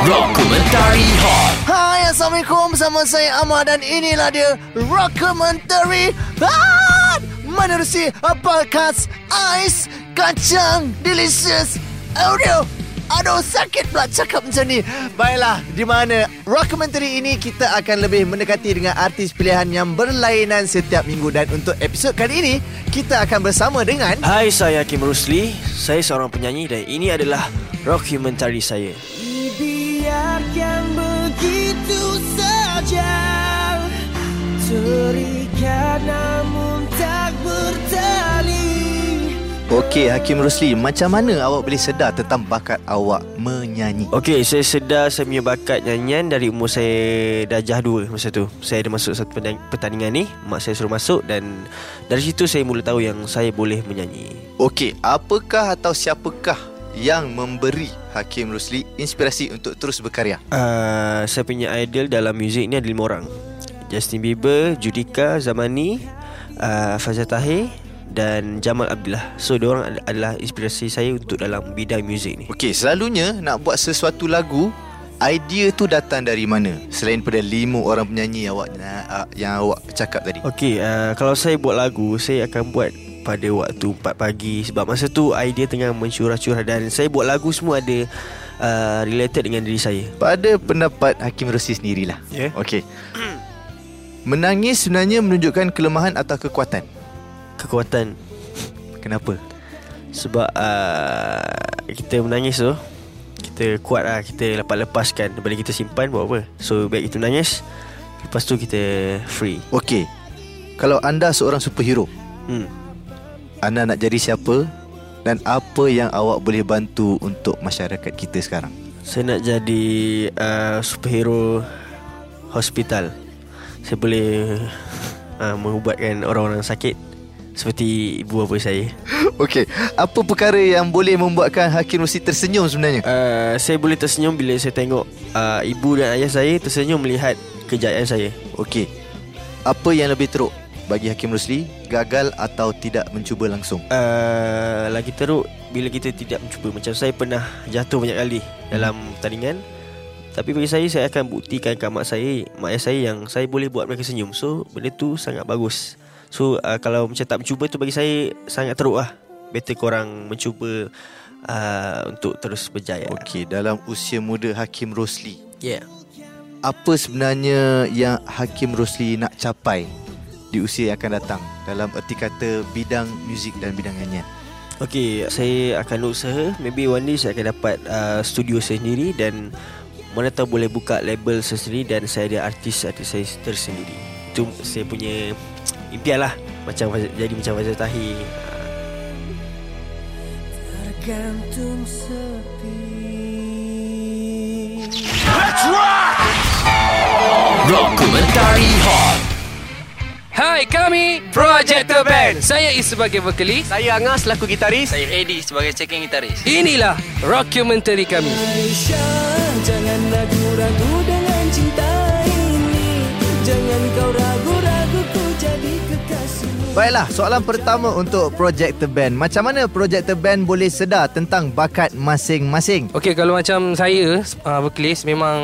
Dokumentari Hot. Hai Assalamualaikum. Bersama saya Ahmad Dan inilah dia Rockumentary Hot. Menerusi Podcast Ais Kacang. Delicious Audio. Aduh sakit pula cakap macam ni. Baiklah Di mana Rockumentary ini Kita akan lebih mendekati Dengan artis pilihan Yang berlainan setiap minggu. Dan untuk episod kali ini Kita akan bersama dengan Hai, saya Hakim Rusli. Saya seorang penyanyi dan ini adalah dokumentari saya. Biarkan begitu saja Terikat namun tak bertali Okey Hakim Rusli Macam mana awak boleh sedar Tentang bakat awak menyanyi Okey, saya sedar saya punya bakat nyanyian dari umur saya darjah 2 masa tu. Saya ada masuk satu pertanding- pertandingan ni, mak saya suruh masuk dan dari situ saya mula tahu yang saya boleh menyanyi. Okey, apakah atau siapakah yang memberi Hakim Rusli inspirasi untuk terus berkarya? Uh, saya punya idol dalam muzik ni ada lima orang. Justin Bieber, Judika Zamani, uh, Fazal Tahir dan Jamal Abdullah. So, diorang ad- adalah inspirasi saya untuk dalam bidang muzik ni. Okey, selalunya nak buat sesuatu lagu, idea tu datang dari mana? Selain pada lima orang penyanyi awak uh, yang awak cakap tadi. Okey, uh, kalau saya buat lagu, saya akan buat pada waktu 4 pagi sebab masa tu idea tengah mencurah-curah dan saya buat lagu semua ada uh, related dengan diri saya. Pada pendapat Hakim Rusli sendirilah. Ya. Okey. Menangis sebenarnya menunjukkan kelemahan atau kekuatan. Kekuatan Kenapa? sebab uh, kita menangis tu kita kuat lah kita lepas-lepaskan daripada kita simpan buat apa. So baik kita menangis lepas tu kita free. Okey. Kalau anda seorang superhero, Hmm. Anda nak jadi siapa dan apa yang awak boleh bantu untuk masyarakat kita sekarang? Saya nak jadi uh, superhero hospital. Saya boleh uh, mengubatkan orang-orang sakit seperti ibu bapa saya. Okey, apa perkara yang boleh membuatkan Hakim Rusli tersenyum sebenarnya? Uh, saya boleh tersenyum bila saya tengok uh, ibu dan ayah saya tersenyum melihat kejayaan saya. Okey. Apa yang lebih teruk bagi Hakim Rusli, gagal atau tidak mencuba langsung? Uh, lagi teruk bila kita tidak mencuba. Macam saya pernah jatuh banyak kali dalam pertandingan. Tapi bagi saya saya akan buktikan ke mak saya mak ayah saya yang saya boleh buat mereka senyum. So benda tu sangat bagus. So uh, kalau macam tak mencuba tu bagi saya sangat teruk lah. Better korang mencuba uh, untuk terus berjaya. Okey, dalam usia muda Hakim Rusli, yeah apa sebenarnya yang Hakim Rusli nak capai di usia yang akan datang dalam erti kata bidang muzik dan bidang nyanyian? Okay, saya akan usaha. Maybe one day saya akan dapat uh, studio saya sendiri Dan mana tahu boleh buka label saya sendiri Dan saya ada artis-artis saya tersendiri. Itu saya punya impian lah. Macam jadi macam Fazal Tahir Tergantung sepi. Dokumentari Hot Hai kami Project The Band. Saya Is sebagai vokalis. Saya Angah selaku gitaris. Saya Eddie sebagai checking gitaris. Inilah Rockumentary kami. Aisyah Jangan ragu-ragu dengan cinta ini. Jangan Baiklah, soalan pertama untuk Project The Band. Macam mana Project The Band boleh sedar tentang bakat masing-masing? Okey kalau macam saya uh, vokalis memang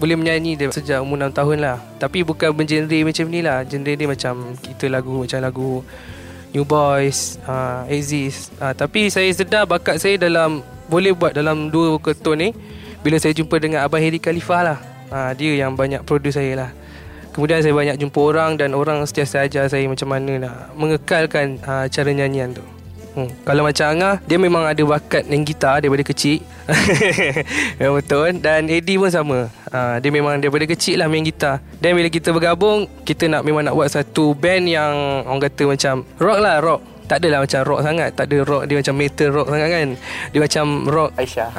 boleh menyanyi dia sejak umur 6 tahun lah. Tapi bukan bergenre macam ni lah. Genre dia macam kita lagu macam lagu New Boys, uh, Exist. Uh, Tapi saya sedar bakat saya dalam Boleh buat dalam dua tone ni. Bila saya jumpa dengan Abang Heri Khalifah lah. Uh, Dia yang banyak produce saya lah Kemudian saya banyak jumpa orang Dan orang sentiasa ajar saya macam mana nak Mengekalkan uh, cara nyanyian tu. Hmm. Kalau macam Angah Dia memang ada bakat main gitar Daripada kecil. Memang betul. Dan Eddie pun sama. Ha, Dia memang daripada kecil lah main gitar. Dan bila kita bergabung Kita nak memang nak buat satu band yang Orang kata macam Rock lah rock. Tak adalah macam rock sangat. Tak ada rock Dia macam metal rock sangat kan. Dia macam rock. Aisyah.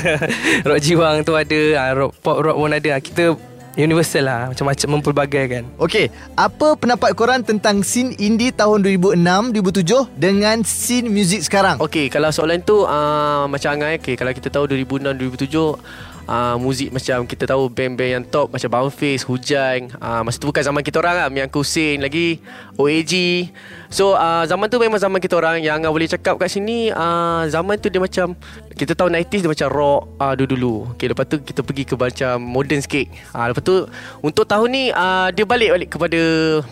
Rock jiwang tu ada ha, Rock pop rock pun ada. Kita universal lah Macam-macam mempelbagaikan Okey, apa pendapat korang tentang scene indie tahun 2006-2007 dengan scene muzik sekarang? Okey kalau soalan tu uh, Macam Angah okay, Kalau kita tahu 2006-2007 uh, muzik macam kita tahu band-band yang top macam Boundface, Hujan. Uh, masa tu bukan zaman kita orang lah. Yang Kusin lagi, OAG. So uh, zaman tu memang zaman kita orang yang Angah boleh cakap kat sini uh, zaman tu dia macam kita tahu 90s dia macam rock uh, dulu-dulu. Okay, lepas tu kita pergi ke macam modern sikit. Uh, lepas tu untuk tahun ni uh, dia balik-balik kepada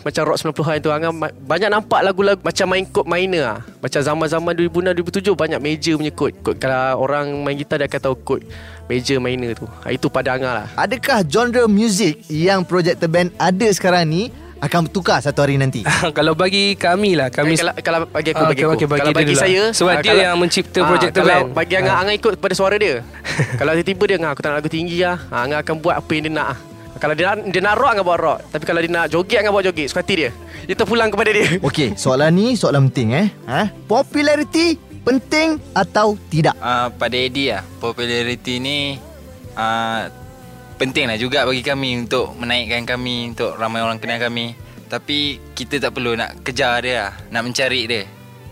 macam rock 90-an tu Angah banyak nampak lagu-lagu macam main kod minor lah. Macam zaman-zaman 2006 2007 banyak major punya kod. kod. Kalau orang main gitar dia akan tahu kod major minor tu. Uh, itu pada Angah lah. Adakah genre muzik yang Projector Band ada sekarang ni akan bertukar satu hari nanti? kalau bagi kami lah Kami kalau, kalau bagi aku Ah, bagi okay, aku. okay, bagi kalau bagi dulu saya lah. Sebab ah, dia yang mencipta ah, Projector kalau Band. bagi Angah Ah. Angah ikut pada suara dia. kalau tiba-tiba dia Angah aku tak nak lagu tinggi lah. Ah, Angah akan buat apa yang dia nak. ah. Kalau dia nak, dia nak rock Angah buat rock. Tapi kalau dia nak joget Angah buat joget. Suka hati dia. Dia terpulang kepada dia. Okey, soalan ni soalan penting eh. Ha? Populariti penting atau tidak? Uh, pada Eddie lah. Popularity ni uh, Penting lah juga bagi kami Untuk menaikkan kami Untuk ramai orang kenal kami. Tapi kita tak perlu nak kejar dia lah Nak mencari dia.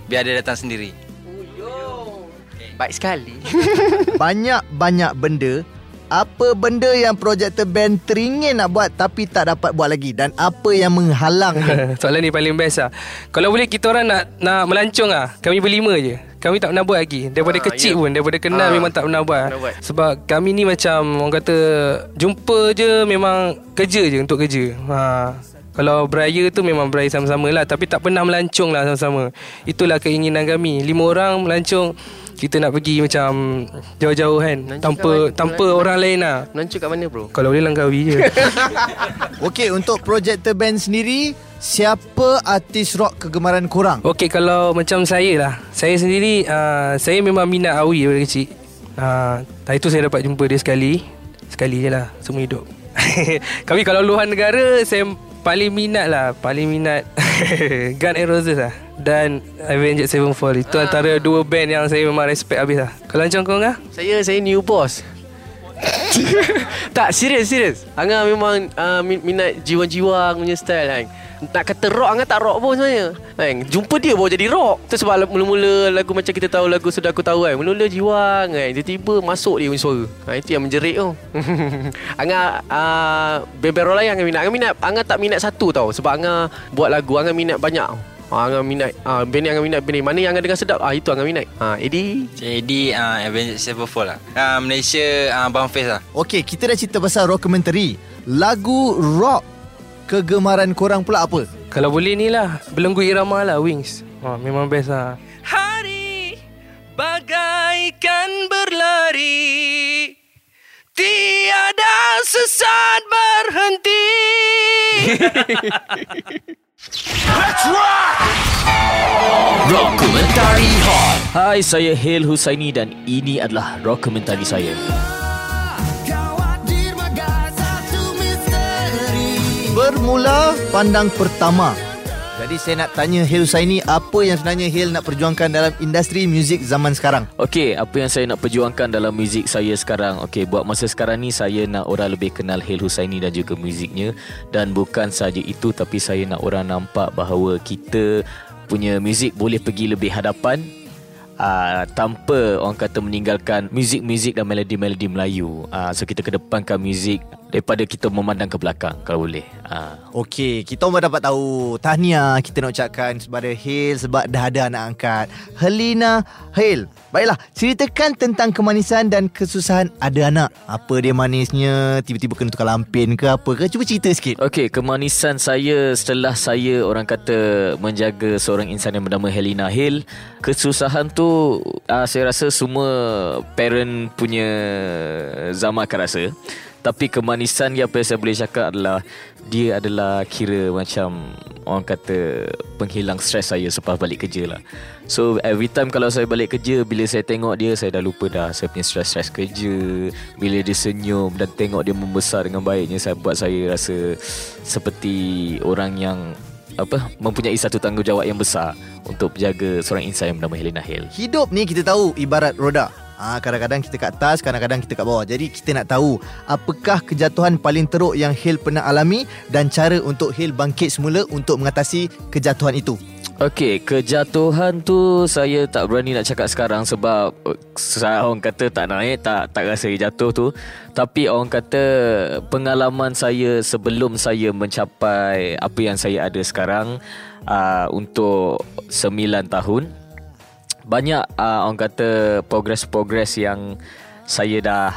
Biar dia datang sendiri. Baik sekali. Banyak-banyak benda. Apa benda yang Projector Band teringin nak buat tapi tak dapat buat lagi? Dan apa yang menghalangnya? Soalan ni paling best lah. Kalau boleh kita orang nak nak melancong lah. Kami berlima je Kami tak pernah buat lagi Daripada Ah, kecil ya. pun Daripada kenal Ah, memang tak pernah buat. pernah buat. Sebab kami ni macam Orang kata Jumpa je memang Kerja je untuk kerja ha. Kalau beraya tu memang beraya sama-sama lah Tapi tak pernah melancong lah sama-sama Itulah keinginan kami Lima orang melancong Kita nak pergi macam Jauh-jauh kan Melancong Tanpa mana? tanpa Melancong- orang lain lah Melancong kat mana bro? Kalau boleh Langkawi je Okey, untuk Projector Band sendiri, siapa artis rock kegemaran korang? Okey kalau macam saya lah Saya sendiri uh, Saya memang minat Awi daripada kecil uh, Hari tu saya dapat jumpa dia sekali Sekali je lah Semua hidup Kami kalau luar negara Saya paling minat lah Paling minat Gun N' Roses lah Dan Avenged Sevenfold Itu antara dua band yang saya memang respect habis lah Kalau macam kau kan? Saya saya new boss. tak serius serius. Angah memang uh, min- minat jiwa-jiwa punya style kan. Nak kata rock Angah tak rock pun sebenarnya. Kan jumpa dia baru jadi rock. Tu sebab mula-mula lagu macam kita tahu lagu sudah aku tahu kan. Mula-mula jiwa kan. Tiba-tiba masuk dia punya suara. Ha, itu yang menjerit tu. Angah uh, band-band rock lain Angah minat. Angah minat Angah tak minat satu tau sebab Angah buat lagu Angah minat banyak. Ah, Angah minat ah, Band ni Angah minat Band ni Mana yang Angah dengar sedap ah, Itu Angah minat ah, Eddie Jadi uh, Avenged Sevenfold lah uh, Malaysia uh, Boundface lah Okey, kita dah cerita pasal documentary. Lagu rock kegemaran korang pula apa? Kalau boleh ni lah Belenggu Irama lah Wings. Ha, Memang best lah. Hari Bagaikan berlari Tiada sesat berhenti. Dokumentari Hot. Hai, saya Hil Husaini dan ini adalah dokumentari saya Bermula pandang pertama. Jadi saya nak tanya Hil Husaini apa yang sebenarnya Hil nak perjuangkan dalam industri muzik zaman sekarang? Okey, apa yang saya nak perjuangkan dalam muzik saya sekarang Okey, buat masa sekarang ni saya nak orang lebih kenal Hil Husaini dan juga muziknya Dan bukan saja itu tapi saya nak orang nampak bahawa kita punya muzik boleh pergi lebih hadapan Uh, tanpa orang kata meninggalkan muzik-muzik dan melodi-melodi Melayu. Uh, so kita kedepankan muzik daripada kita memandang ke belakang kalau boleh. Uh. Okey, kita orang dapat tahu tahniah kita nak ucapkan kepada Hil sebab dah ada anak angkat. Helena Hil. Baiklah, ceritakan tentang kemanisan dan kesusahan ada anak. Apa dia manisnya? Tiba-tiba kena tukar lampin ke apa ke? Cuba cerita sikit. Okey, kemanisan saya setelah saya orang kata menjaga seorang insan yang bernama Helena Hill, kesusahan tu uh, saya rasa semua parent punya zaman akan rasa. Tapi kemanisan yang apa yang saya boleh cakap adalah dia adalah kira macam orang kata penghilang stres saya selepas balik kerja lah. So every time kalau saya balik kerja Bila saya tengok dia Saya dah lupa dah Saya punya stres-stres kerja Bila dia senyum Dan tengok dia membesar dengan baiknya Saya buat saya rasa Seperti orang yang apa mempunyai satu tanggungjawab yang besar untuk jaga seorang insan yang bernama Helena Hill. Hidup ni kita tahu ibarat roda. Ah, kadang-kadang kita kat atas, kadang-kadang kita kat bawah. Jadi kita nak tahu apakah kejatuhan paling teruk yang Hale pernah alami dan cara untuk Hale bangkit semula untuk mengatasi kejatuhan itu. Okey, kejatuhan tu saya tak berani nak cakap sekarang sebab uh, saya orang kata tak naik, tak tak rasa jatuh tu. Tapi orang kata pengalaman saya sebelum saya mencapai apa yang saya ada sekarang uh, untuk 9 tahun banyak uh, orang kata progres-progres yang saya dah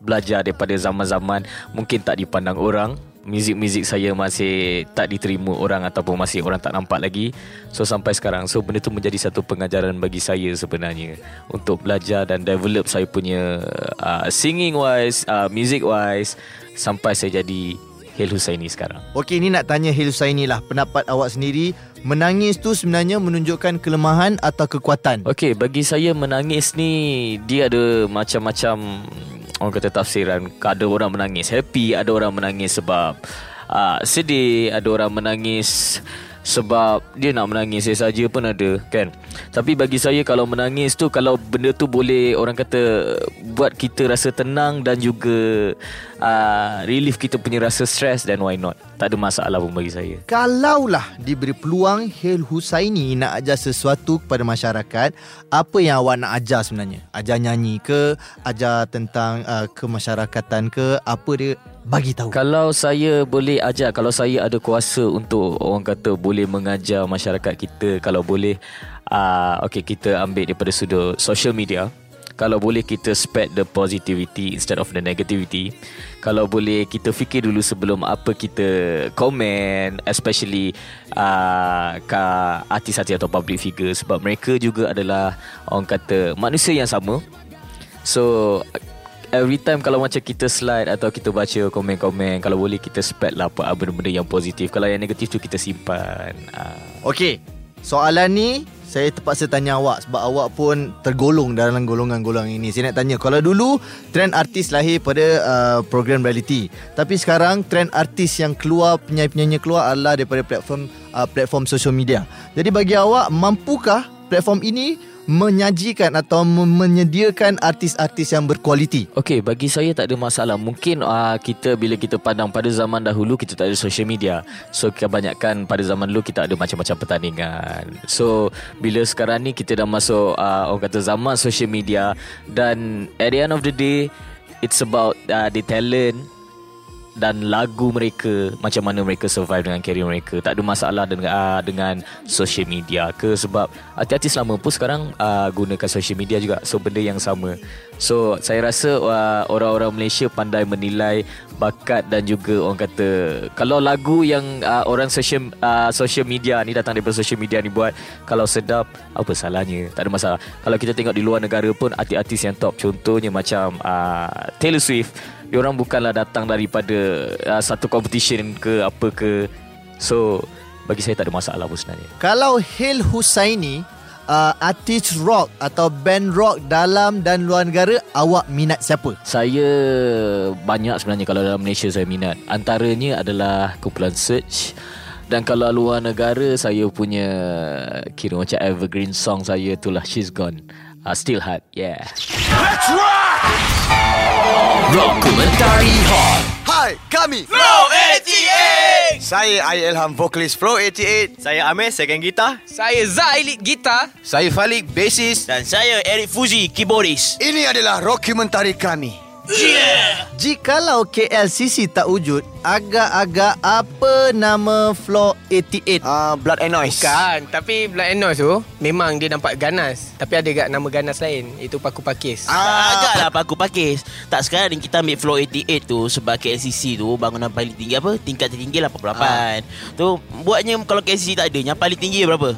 belajar daripada zaman-zaman mungkin tak dipandang orang. Muzik-muzik saya masih tak diterima orang ataupun masih orang tak nampak lagi. So sampai sekarang. So benda tu menjadi satu pengajaran bagi saya sebenarnya untuk belajar dan develop saya punya uh, singing wise uh, music wise sampai saya jadi Hil Husaini sekarang. Okey, ini nak tanya Hil Husaini lah. Pendapat awak sendiri, menangis tu sebenarnya menunjukkan kelemahan atau kekuatan? Okey, bagi saya menangis ni dia ada macam-macam orang kata tafsiran. Ada orang menangis happy, ada orang menangis sebab uh, sedih, ada orang menangis sebab dia nak menangis saya saja pun ada kan. Tapi bagi saya kalau menangis tu kalau benda tu boleh orang kata buat kita rasa tenang dan juga uh, relief kita punya rasa stress then why not? Tak ada masalah pun bagi saya. Kalaulah diberi peluang Hil Husaini nak ajar sesuatu kepada masyarakat, apa yang awak nak ajar sebenarnya? Ajar nyanyi ke? Ajar tentang uh, kemasyarakatan ke? Apa dia? Bagi tahu. Kalau saya boleh ajar Kalau saya ada kuasa untuk Orang kata boleh mengajar masyarakat kita Kalau boleh uh, Okay kita ambil daripada sudut social media kalau boleh kita spread the positivity instead of the negativity. Kalau boleh kita fikir dulu sebelum apa kita komen especially uh, artis-artis atau public figure sebab mereka juga adalah orang kata manusia yang sama. So every time kalau macam kita slide atau kita baca komen-komen kalau boleh kita spread lah apa benda-benda yang positif kalau yang negatif tu kita simpan uh. Okey, soalan ni saya terpaksa tanya awak sebab awak pun tergolong dalam golongan-golongan ini. Saya nak tanya, kalau dulu trend artis lahir pada uh, program reality. Tapi sekarang trend artis yang keluar, penyanyi-penyanyi keluar adalah daripada platform uh, platform social media. Jadi bagi awak, mampukah platform ini menyajikan atau menyediakan artis-artis yang berkualiti? Okey, bagi saya tak ada masalah. Mungkin uh, kita bila kita pandang pada zaman dahulu kita tak ada social media. So kebanyakan pada zaman dulu kita ada macam-macam pertandingan. So bila sekarang ni kita dah masuk uh, orang kata zaman social media dan at the end of the day it's about uh, the talent dan lagu mereka macam mana mereka survive dengan career mereka. Tak ada masalah dengan uh, dengan social media ke. Sebab artis-artis lama pun sekarang uh, gunakan social media juga. So benda yang sama. So saya rasa uh, orang-orang Malaysia pandai menilai bakat dan juga orang kata kalau lagu yang uh, orang social uh, social media ni datang daripada social media ni buat kalau sedap apa salahnya? Tak ada masalah. Kalau kita tengok di luar negara pun artis-artis yang top. Contohnya macam uh, Taylor Swift Diorang bukanlah datang daripada uh, satu competition ke apa ke. So bagi saya tak ada masalah pun sebenarnya. Kalau Hil Husaini uh, artis rock atau band rock dalam dan luar negara awak minat siapa? Saya banyak sebenarnya kalau dalam Malaysia saya minat. Antaranya adalah kumpulan Search dan kalau luar negara saya punya kira macam evergreen song saya itulah She's Gone. Uh, still hot. Yeah. Rock Komentari Hot. Hai, kami. Flow 88 Saya Ai Ilham, vokalis Flow 88 Saya Amir, second gitar. Saya Zailit Gitar. Saya Falik, bassist. Dan saya Eric Fuji, keyboardist. Ini adalah dokumentari kami Jikalau KLCC tak wujud, agak-agak apa nama Floor 88? uh, Blood and Noise. Bukan Tapi Blood and Noise tu Memang dia nampak ganas. Tapi ada gak nama ganas lain? Itu Paku Pakis. Ah, agaklah paku pakis. Tak sekarang ni kita ambil floor 88 tu Sebab KLCC tu Bangunan paling tinggi apa? Tingkat tertinggi lah 88 Ah. Tu buatnya Kalau KLCC tak ada Yang paling tinggi berapa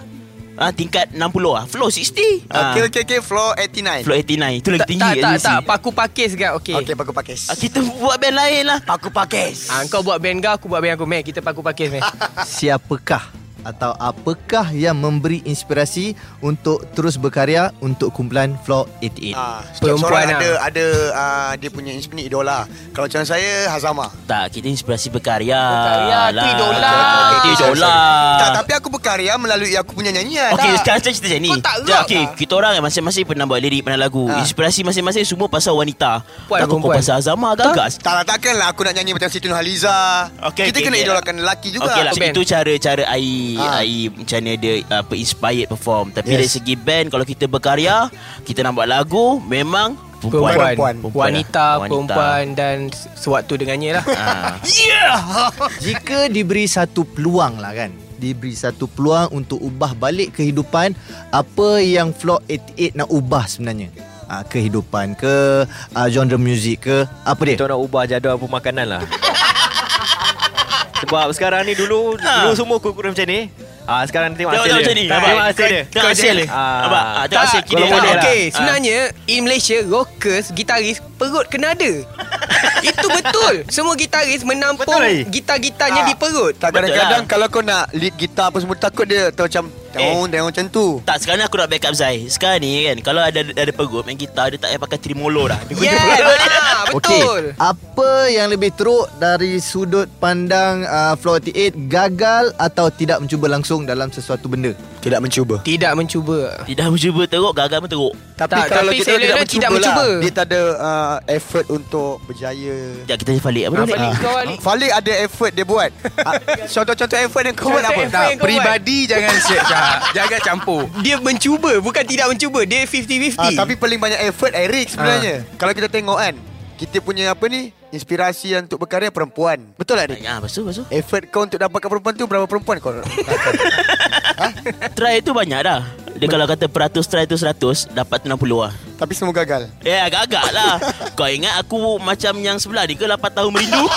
Ah, tingkat 60 lah. Floor 60 ah, Okay, okay, okay, floor 89 Floor 89 Itu lagi tinggi tak, tak, tak. Paku Pakis gak Okey Okay, Paku Pakis. Ah, Kita buat band lain lah. Paku Pakis. Ah, kau buat band kau Aku buat band aku. Mac Kita Paku Pakis Mac Siapakah atau apakah yang memberi inspirasi untuk terus berkarya untuk kumpulan Floor 88? Ah, setiap Perempuan seorang lah. ada ada ah, dia punya inspirasi idola. Kalau macam saya Hazama. Tak, kita inspirasi berkarya. Berkarya, tu idola. Itu idola. Tak, tapi aku berkarya melalui aku punya nyanyian. Okey, Tak. sekarang kita cerita macam ni. Tak Okey, lah. kita orang yang masing-masing pernah buat lirik, pernah lagu. Ha. Inspirasi masing-masing semua pasal wanita. Puan, tak kau pasal Azama gagas. Tak lah, takkanlah aku nak nyanyi macam Siti Nurhaliza. Okey, Kita okey, kena okey. idolakan lelaki juga. Okey lah, Band. itu cara-cara Ai, Ha. Ai macam mana dia apa inspired perform. Tapi Yes. dari segi band kalau kita berkarya, kita nak buat lagu memang perempuan. Perempuan, Perempuan. Wanita, Wanita. perempuan dan sewaktu dengannya lah. Ha. Jika diberi satu peluang lah kan Diberi satu peluang untuk ubah balik kehidupan Apa yang Floor 88 nak ubah sebenarnya ha, Kehidupan ke uh, Genre muzik ke Apa dia? Kita nak ubah jadual pemakanan lah Sebab sekarang ni dulu Ha. Dulu semua kurang macam ni Ah sekarang tengok Tengok hasil tengok dia. macam ni. Tengok Nampak? hasil dia. Tengok hasil dia. Ah. Nampak? Ah, tengok hasil kini. boleh lah. okay, Ah. sebenarnya in Malaysia rockers, gitaris perut kena ada. Itu betul. Semua gitaris menampung Betul, gitar-gitarnya di perut. Tak kadang-kadang lah. kalau kau nak lead gitar apa semua takut dia tu tengok tengok macam tu. Tak sekarang aku nak backup Zai Sekarang ni kan Kalau ada ada perut Main gitar Dia tak payah pakai tremolo dah Dia guna Yeah, ah, betul. apa yang lebih teruk dari sudut pandang uh, Floor 88 gagal atau tidak mencuba langsung dalam sesuatu benda? Tidak mencuba. Tidak mencuba. Tidak mencuba teruk Gagal pun teruk Tapi Tak, kalau tapi kita tidak lihat mencuba, tidak lah, mencuba. dia tak ada uh, effort untuk berjaya. Sekejap kita Falik Apa Ah, balik Falik? kau balik. Falik ada effort dia buat. Ah, Contoh-contoh effort yang kau buat apa? buat. Peribadi jangan Syah. Jangan campur. Dia mencuba bukan tidak mencuba. Dia 50-50. Ah, tapi paling banyak effort Eric sebenarnya. Kalau kita tengok kan, kita punya apa ni? Inspirasi yang untuk berkarya perempuan. Betul tak lepas tu, lepas tu Effort kau untuk dapatkan perempuan tu berapa perempuan kau? Try tu banyak dah Dia kalau kata peratus try tu 100 Dapat 60 lah Tapi semua gagal. Eh agak-agak lah Kau ingat aku macam yang sebelah ni ke 8 tahun merindu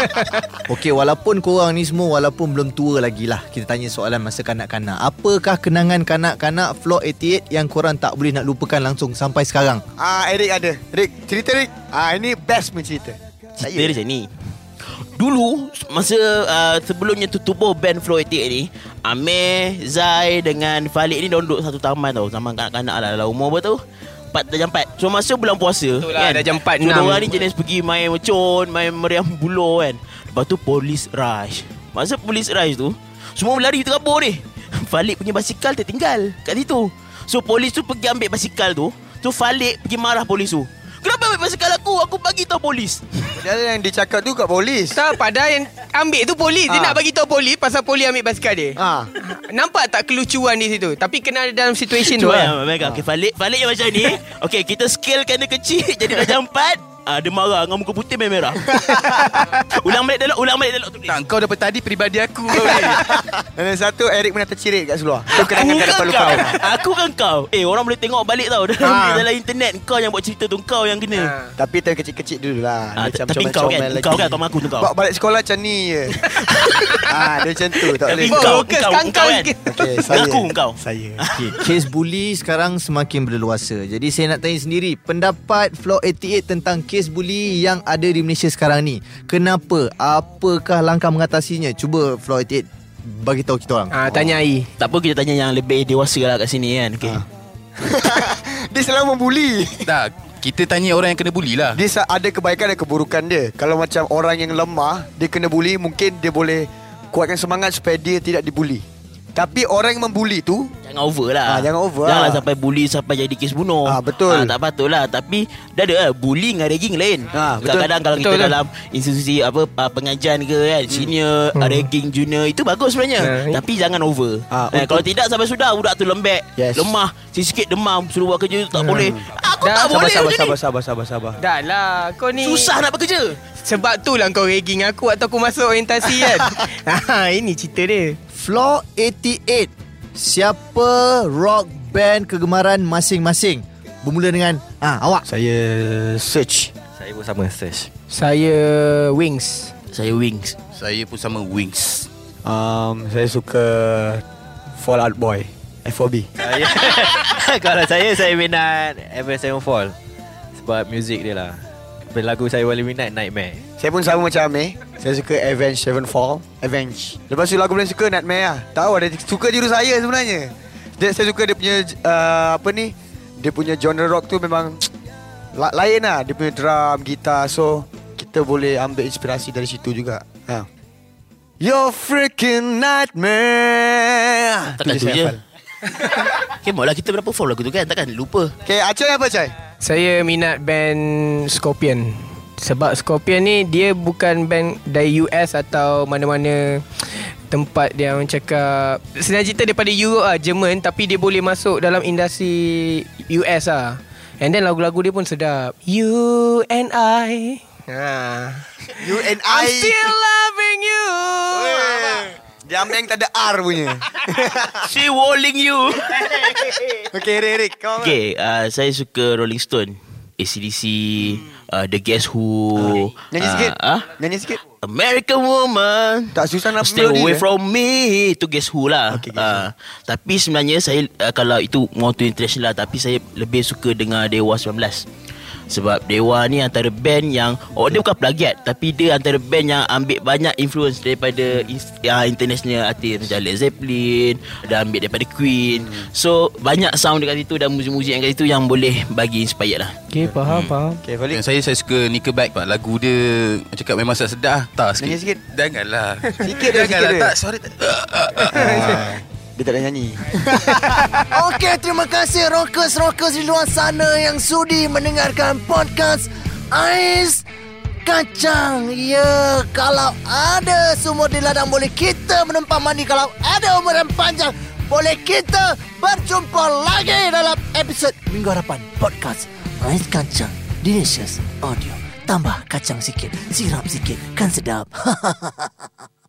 Okey, walaupun korang ni semua walaupun belum tua lagi lah Kita tanya soalan masa kanak-kanak Apakah kenangan kanak-kanak Floor 88 yang korang tak boleh nak lupakan langsung sampai sekarang? Ah, Eric ada. Eric, cerita Eric. Ah, ini best punya cerita. Cerita dia macam ni Dulu Masa uh, Sebelumnya tutup band Flow 88 ni Amir Zai Dengan Falik ni Diorang duduk satu taman tau. Zaman kanak-kanak lah Dalam umur tu? Empat dah jam empat. So masa bulan puasa Betul lah, dah jam empat, so. Diorang ni jenis pergi main mecon Main meriam buluh kan? Lepas tu polis rush. Masa polis rush tu Semua berlari terkabur ni. Falik punya basikal tertinggal Kat situ. So polis tu pergi ambil basikal tu. So Falik pergi marah polis tu Kenapa ambil basikal aku? Aku bagi tahu polis Dia yang dicakap tu kat polis. Tak, padahal yang ambil tu polis. Dia Ah. nak bagi tahu polis pasal polis ambil basikal dia. Ah. Nampak tak kelucuan di situ? Tapi kena ada dalam situasi tu Cuba lah. lah Mereka okay, Falik Falik yang macam ni Okay kita scalekan dia kecil Jadi dah jam 4 Ah, dia marah dengan muka putih dan merah. ulang balik dialog, ulang balik dialog tu. Tak, kau daripada tadi peribadi aku kau ni. Dan yang satu Eric pernah tercirit kat seluar. Tu kenangan tak dapat Bukan lupakan. kau. Aku kan kau. Eh, orang boleh tengok balik tau dalam, Ha. dalam internet. Kau yang buat cerita tu, kau yang kena. Ha. Tapi time kecil-kecil dulu lah. Ah, Dia tapi kau kan, kau kan, kau mengaku tu kau. Bawa balik sekolah macam ni je. Ah, dia macam tu. Tak boleh. kau, Fokus kau, kau kan. sikit. Okay, saya. Mengaku kau. Saya. Okay, kes bully sekarang semakin berleluasa. Jadi saya nak tanya sendiri, pendapat Floor 88 tentang kes bully yang ada di Malaysia sekarang ni. Kenapa? Apakah langkah mengatasinya? Cuba Floor 88 bagi tahu kita orang. Ah, tanya Ai. Tak apa kita tanya yang lebih dewasa lah kat sini kan. Okay. Dia selalu membuli. Tak, kita tanya orang yang kena bully lah. Dia ada kebaikan dan keburukan dia. Kalau macam orang yang lemah, dia kena bully, mungkin dia boleh kuatkan semangat supaya dia tidak dibuli. Tapi orang yang membuli tu Jangan over lah Ah, jangan over Janganlah lah. sampai bully Sampai jadi kes bunuh Ah, betul. ah, Tak patut lah Tapi Dah ada lah Bully dengan ragging lain Ah, betul. Kadang-kadang kalau Betul, kita betul. dalam Institusi apa Pengajian ke kan Senior Ragging junior Itu bagus sebenarnya Hmm. Tapi jangan over Ah, eh, untuk- Kalau tidak sampai sudah Budak tu lembek Yes. Lemah Sikit-sikit demam Suruh buat kerja tu tak boleh Aku Dah, tak sabar boleh sabar sabar ni sabar sabar sabar. Dah lah, kau ni... Susah nak bekerja Sebab tu lah kau ragging aku waktu aku masuk orientasi kan. ha, ini cerita dia. Floor 88. Siapa rock band kegemaran masing-masing? Bermula dengan ah awak. Saya search. Saya pun sama search. Saya Wings. Saya wings Saya pun sama Wings. Um, saya suka Fall Out Boy. FOB. Kalau saya Saya minat Ever Sevenfold Sebab muzik dia lah Lagu saya paling minat Nightmare. Saya pun sama macam Amir. Saya suka Avenged Sevenfold. Avenge Lepas tu lagu paling suka Nightmare lah. Tahu ada suka tiru saya sebenarnya. Dia, Saya suka dia punya uh, Apa ni? Dia punya genre rock tu memang la, Lain lah. Dia punya drum, gitar. So kita boleh ambil inspirasi dari situ juga. Ha. Your freaking nightmare. Takkan tu saya je. hafal. Kemok lah kita pernah perform lagu tu kan? Takkan lupa. Okay Acoy apa Acoy? Saya minat band Scorpion. Sebab Scorpion ni Dia bukan band dari US Atau mana-mana Tempat dia orang cakap. Sebenarnya cerita daripada Europe lah Jerman Tapi dia boleh masuk dalam industri US lah. And then lagu-lagu dia pun sedap. You and I. Ha. You and I. I'm still loving you Dia yang tak ada R punya. She walling you. Okay Rick, Rick Kau? Okay uh, Saya suka Rolling Stone. ACDC uh, The Guess Who Nyanyi uh, sikit. ah? Nyanyi sikit. American Woman. Tak susah nak Stay away eh? from me. Itu Guess Who lah. Okay, Guess uh, Tapi sebenarnya Saya uh, Kalau itu More to international lah Tapi saya lebih suka Dengar Dewa 19 sebab Dewa ni antara band yang Oh dia bukan plagiat Tapi dia antara band yang Ambil banyak influence Daripada ya, International artis Macam Led Zeppelin Dia ambil daripada Queen. So Banyak sound dekat situ Dan muzik-muzik yang kat situ Yang boleh bagi inspired lah. Okay faham faham. Okay Falik. Yang saya saya suka Nickelback Pak. Lagu dia Macam cakap memang sedap Tak sikit. Nyanyi sikit. Janganlah. Sikit dia, sikit Janganlah. Tak sorry tak. Dia tak ada nyanyi Okey, terima kasih rockers-rockers di luar sana yang sudi mendengarkan podcast Ais Kacang. Ya, kalau ada sumur di ladang boleh kita menumpang mandi. Kalau ada umur yang panjang boleh kita berjumpa lagi dalam episod minggu harapan podcast Ais Kacang Delicious Audio. Tambah kacang sikit, sirap sikit, kan sedap.